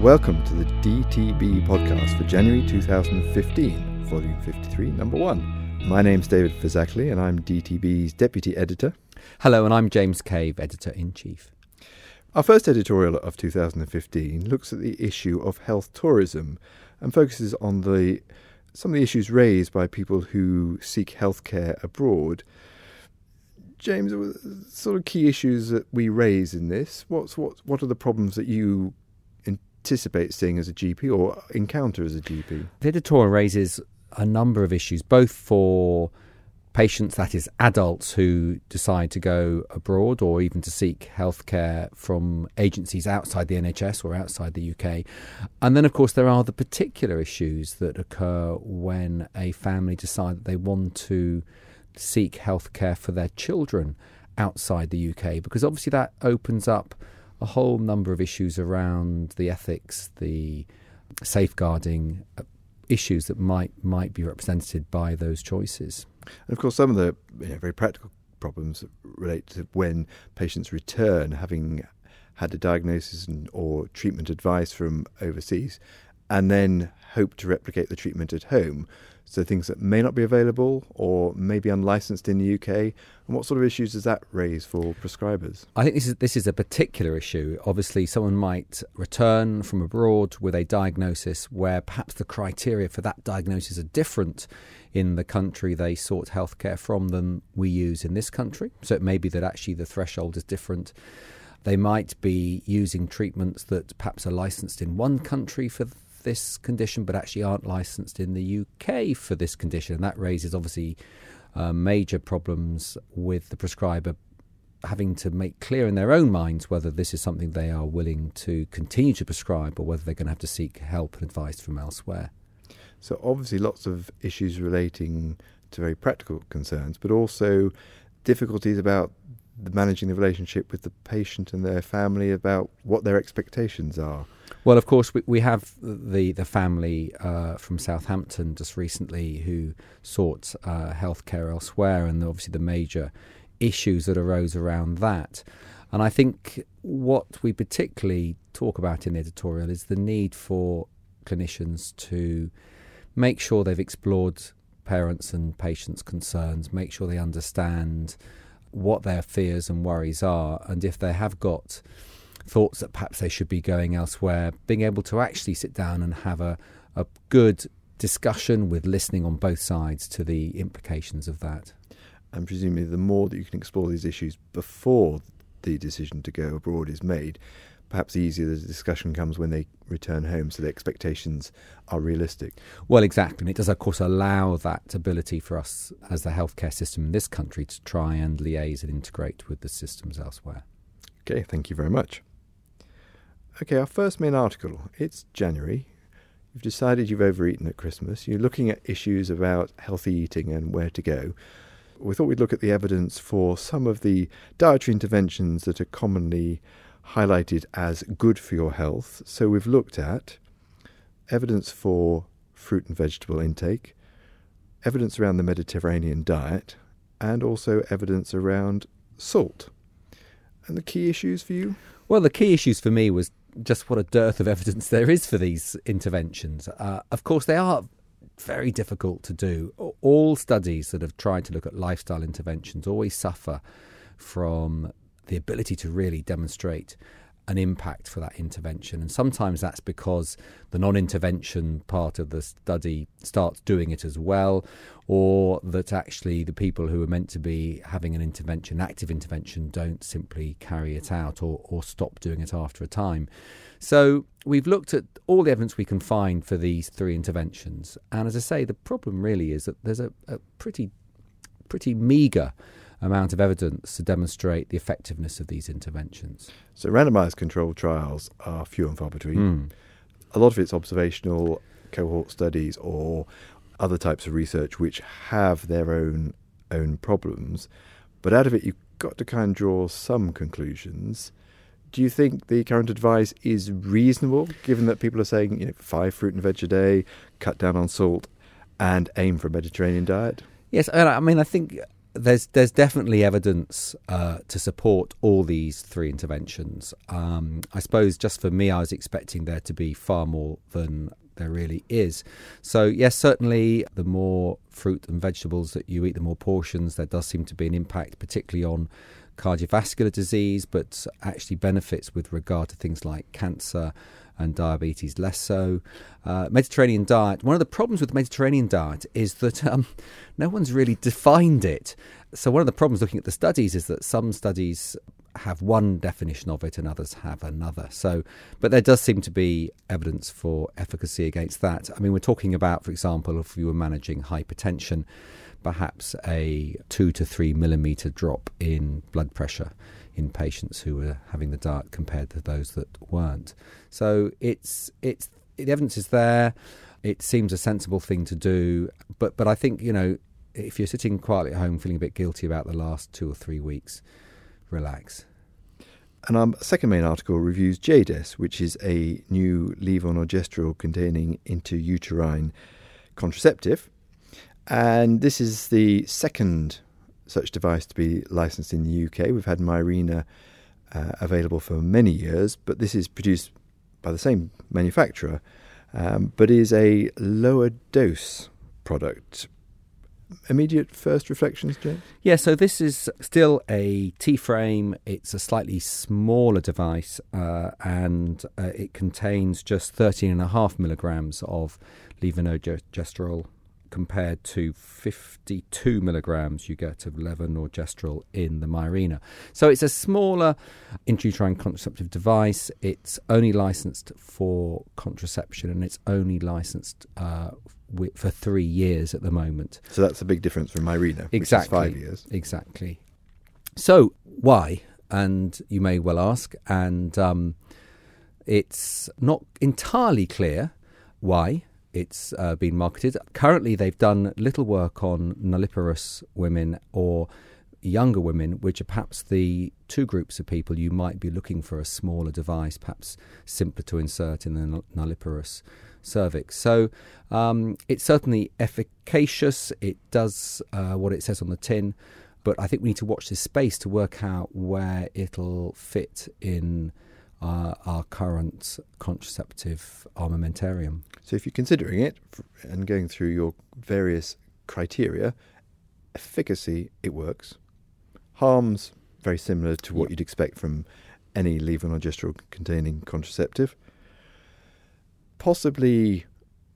Welcome to the DTB podcast for January 2015, volume 53, number one. My name's David Phizackerley, and I'm DTB's deputy editor. Hello, and I'm James Cave, editor in chief. Our first editorial of 2015 looks at the issue of health tourism and focuses on the some of the issues raised by people who seek healthcare abroad. James, sort of key issues that we raise in this. What's what? What are the problems that you anticipate seeing as a GP or encounter as a GP? The editorial raises a number of issues, both for patients, that is, adults who decide to go abroad or even to seek healthcare from agencies outside the NHS or outside the UK. And then, of course, there are the particular issues that occur when a family decide that they want to seek healthcare for their children outside the UK, because obviously that opens up a whole number of issues around the ethics, the safeguarding uh, issues that might might be represented by those choices. And of course, some of the you know, very practical problems relate to when patients return, having had a diagnosis and, or treatment advice from overseas, and then hope to replicate the treatment at home. So things that may not be available or may be unlicensed in the UK. And what sort of issues does that raise for prescribers? I think this is this is a particular issue. Obviously, someone might return from abroad with a diagnosis where perhaps the criteria for that diagnosis are different in the country they sought healthcare from than we use in this country. So it may be that actually the threshold is different. They might be using treatments that perhaps are licensed in one country for this condition, but actually aren't licensed in the UK for this condition. And that raises obviously uh, major problems with the prescriber having to make clear in their own minds whether this is something they are willing to continue to prescribe or whether they're going to have to seek help and advice from elsewhere. So, obviously, lots of issues relating to very practical concerns, but also difficulties about managing the relationship with the patient and their family about what their expectations are. Well, of course, we, we have the the family uh, from Southampton just recently who sought uh, healthcare elsewhere, and obviously the major issues that arose around that. And I think what we particularly talk about in the editorial is the need for clinicians to make sure they've explored parents and patients' concerns, make sure they understand what their fears and worries are, and if they have got thoughts that perhaps they should be going elsewhere, being able to actually sit down and have a, a good discussion with listening on both sides to the implications of that. And presumably, the more that you can explore these issues before the decision to go abroad is made, perhaps the easier the discussion comes when they return home, so the expectations are realistic. Well, exactly. And it does, of course, allow that ability for us as the healthcare system in this country to try and liaise and integrate with the systems elsewhere. Okay, thank you very much. Okay, our first main article. It's January. You've decided you've overeaten at Christmas. You're looking at issues about healthy eating and where to go. We thought we'd look at the evidence for some of the dietary interventions that are commonly highlighted as good for your health. So we've looked at evidence for fruit and vegetable intake, evidence around the Mediterranean diet, and also evidence around salt. And the key issues for you? Well, the key issues for me was just what a dearth of evidence there is for these interventions. Uh, of course, they are very difficult to do. All studies that have tried to look at lifestyle interventions always suffer from the ability to really demonstrate an impact for that intervention. And sometimes that's because the non intervention part of the study starts doing it as well, or that actually the people who are meant to be having an intervention, active intervention, don't simply carry it out or, or stop doing it after a time. So we've looked at all the evidence we can find for these three interventions. And as I say, the problem really is that there's a, a pretty, pretty meagre amount of evidence to demonstrate the effectiveness of these interventions. So, randomized controlled trials are few and far between. Mm. A lot of it's observational cohort studies or other types of research which have their own own problems. But out of it, you've got to kind of draw some conclusions. Do you think the current advice is reasonable, given that people are saying you know, five fruit and veg a day, cut down on salt, and aim for a Mediterranean diet? Yes, I mean, I think there's there's definitely evidence uh, to support all these three interventions. Um, I suppose just for me, I was expecting there to be far more than there really is. So yes, certainly the more fruit and vegetables that you eat, the more portions. There does seem to be an impact, particularly on cardiovascular disease, but actually benefits with regard to things like cancer and diabetes less so. Uh, Mediterranean diet. One of the problems with the Mediterranean diet is that um, no one's really defined it. So one of the problems looking at the studies is that some studies have one definition of it and others have another. So, but there does seem to be evidence for efficacy against that. I mean, we're talking about, for example, if you were managing hypertension, perhaps a two to three millimeter drop in blood pressure in patients who were having the diet compared to those that weren't. So it's it's the evidence is there. It seems a sensible thing to do, but but I think you know if you're sitting quietly at home feeling a bit guilty about the last two or three weeks, relax. And our second main article reviews Jaydess, which is a new levonorgestrel containing intrauterine contraceptive. And this is the second such device to be licensed in the UK. We've had Mirena uh, available for many years, but this is produced by the same manufacturer, um, but is a lower dose product. Immediate first reflections, James? Yeah, so this is still a T frame. It's a slightly smaller device uh, and uh, it contains just 13.5 milligrams of levonorgestrel compared to 52 milligrams you get of levonorgestrel in the Mirena. So it's a smaller intrauterine contraceptive device. It's only licensed for contraception and it's only licensed uh, for three years at the moment. So that's a big difference from Mirena, exactly, five years. Exactly. So why? And you may well ask, and um, it's not entirely clear why it's uh, been marketed. Currently, they've done little work on nulliparous women or younger women, which are perhaps the two groups of people you might be looking for a smaller device, perhaps simpler to insert in the nulliparous cervix. So um, it's certainly efficacious. It does uh, what it says on the tin, but I think we need to watch this space to work out where it'll fit in uh, our current contraceptive armamentarium. So, if you're considering it and going through your various criteria, efficacy, it works. Harms, very similar to what you'd expect from any levonorgestrel containing contraceptive. Possibly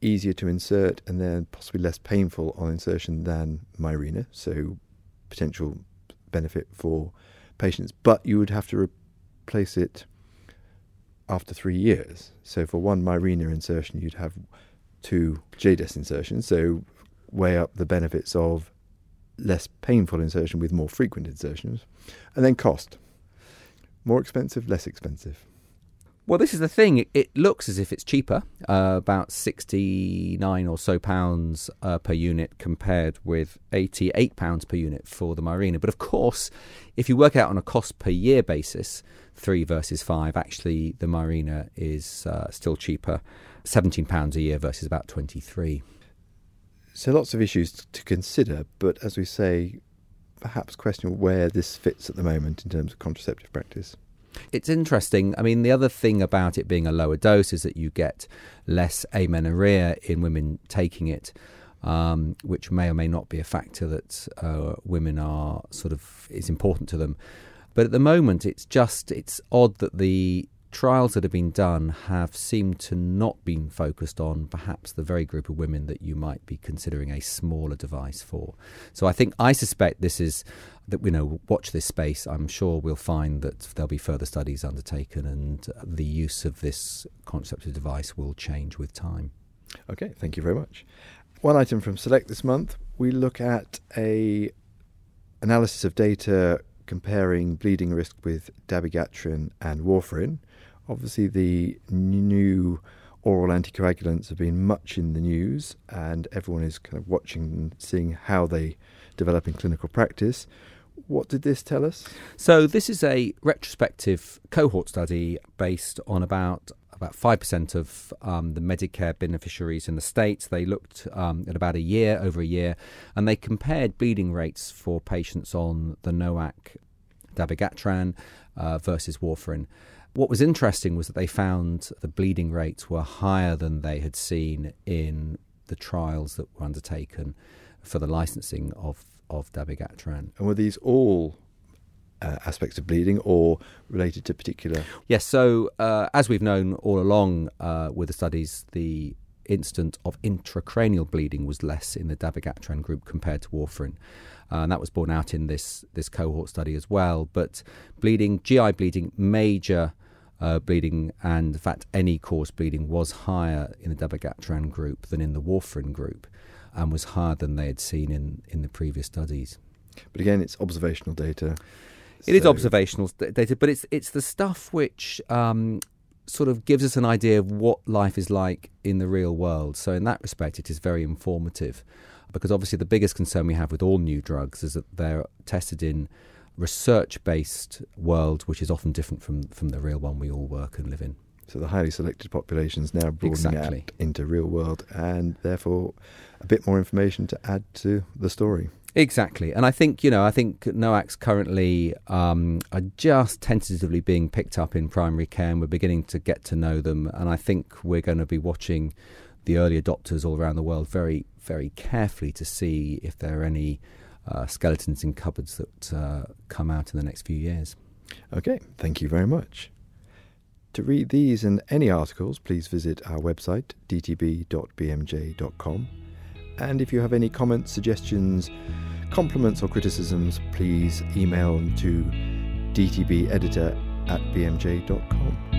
easier to insert and then possibly less painful on insertion than Mirena, so potential benefit for patients. But you would have to replace it after three years. So for one Mirena insertion, you'd have two Jaydess insertions. So weigh up the benefits of less painful insertion with more frequent insertions. And then cost. More expensive, less expensive. Well, this is the thing. It, looks as if it's cheaper, uh, about 69 or so pounds uh, per unit compared with 88 pounds per unit for the Mirena. But of course, if you work out on a cost per year basis, three versus five, actually the Mirena is uh, still cheaper, 17 pounds a year versus about 23. So lots of issues to consider, but as we say, perhaps question where this fits at the moment in terms of contraceptive practice. It's interesting. I mean, the other thing about it being a lower dose is that you get less amenorrhea in women taking it, um, which may or may not be a factor that uh, women are sort of is important to them. But at the moment, it's just it's odd that the trials that have been done have seemed to not been focused on perhaps the very group of women that you might be considering a smaller device for. So I think I suspect this is that you know watch this space. I'm sure we'll find that there'll be further studies undertaken, and the use of this concept of device will change with time. Okay, thank you very much. One item from Select this month, we look at a analysis of data comparing bleeding risk with dabigatran and warfarin. Obviously, the new oral anticoagulants have been much in the news, and everyone is kind of watching and seeing how they develop in clinical practice. What did this tell us? So, this is a retrospective cohort study based on about about 5% of um, the Medicare beneficiaries in the States. They looked um, at about a year, over a year, and they compared bleeding rates for patients on the NOAC dabigatran uh, versus warfarin. What was interesting was that they found the bleeding rates were higher than they had seen in the trials that were undertaken for the licensing of, of dabigatran. And were these all uh, aspects of bleeding or related to particular? Yes, so uh, as we've known all along uh, with the studies, the incident of intracranial bleeding was less in the dabigatran group compared to warfarin. Uh, and that was borne out in this, this cohort study as well. But bleeding, GI bleeding, major uh, bleeding, and in fact, any cause bleeding was higher in the dabigatran group than in the warfarin group, and was higher than they had seen in, in the previous studies. But again, it's observational data. It so. is observational data, but it's it's the stuff which um, sort of gives us an idea of what life is like in the real world. So in that respect, it is very informative, because obviously the biggest concern we have with all new drugs is that they're tested in research-based world, which is often different from from the real one we all work and live in. So the highly selected populations now broadening exactly. out into real world, and therefore a bit more information to add to the story. Exactly, and I think you know I think NOACs currently um, are just tentatively being picked up in primary care, and we're beginning to get to know them. And I think we're going to be watching the early adopters all around the world very very carefully to see if there are any uh, skeletons in cupboards that uh, come out in the next few years. Okay, thank you very much. To read these and any articles, please visit our website dtb.bmj.com. And if you have any comments, suggestions, compliments, or criticisms, please email them to dtbeditor at bmj.com.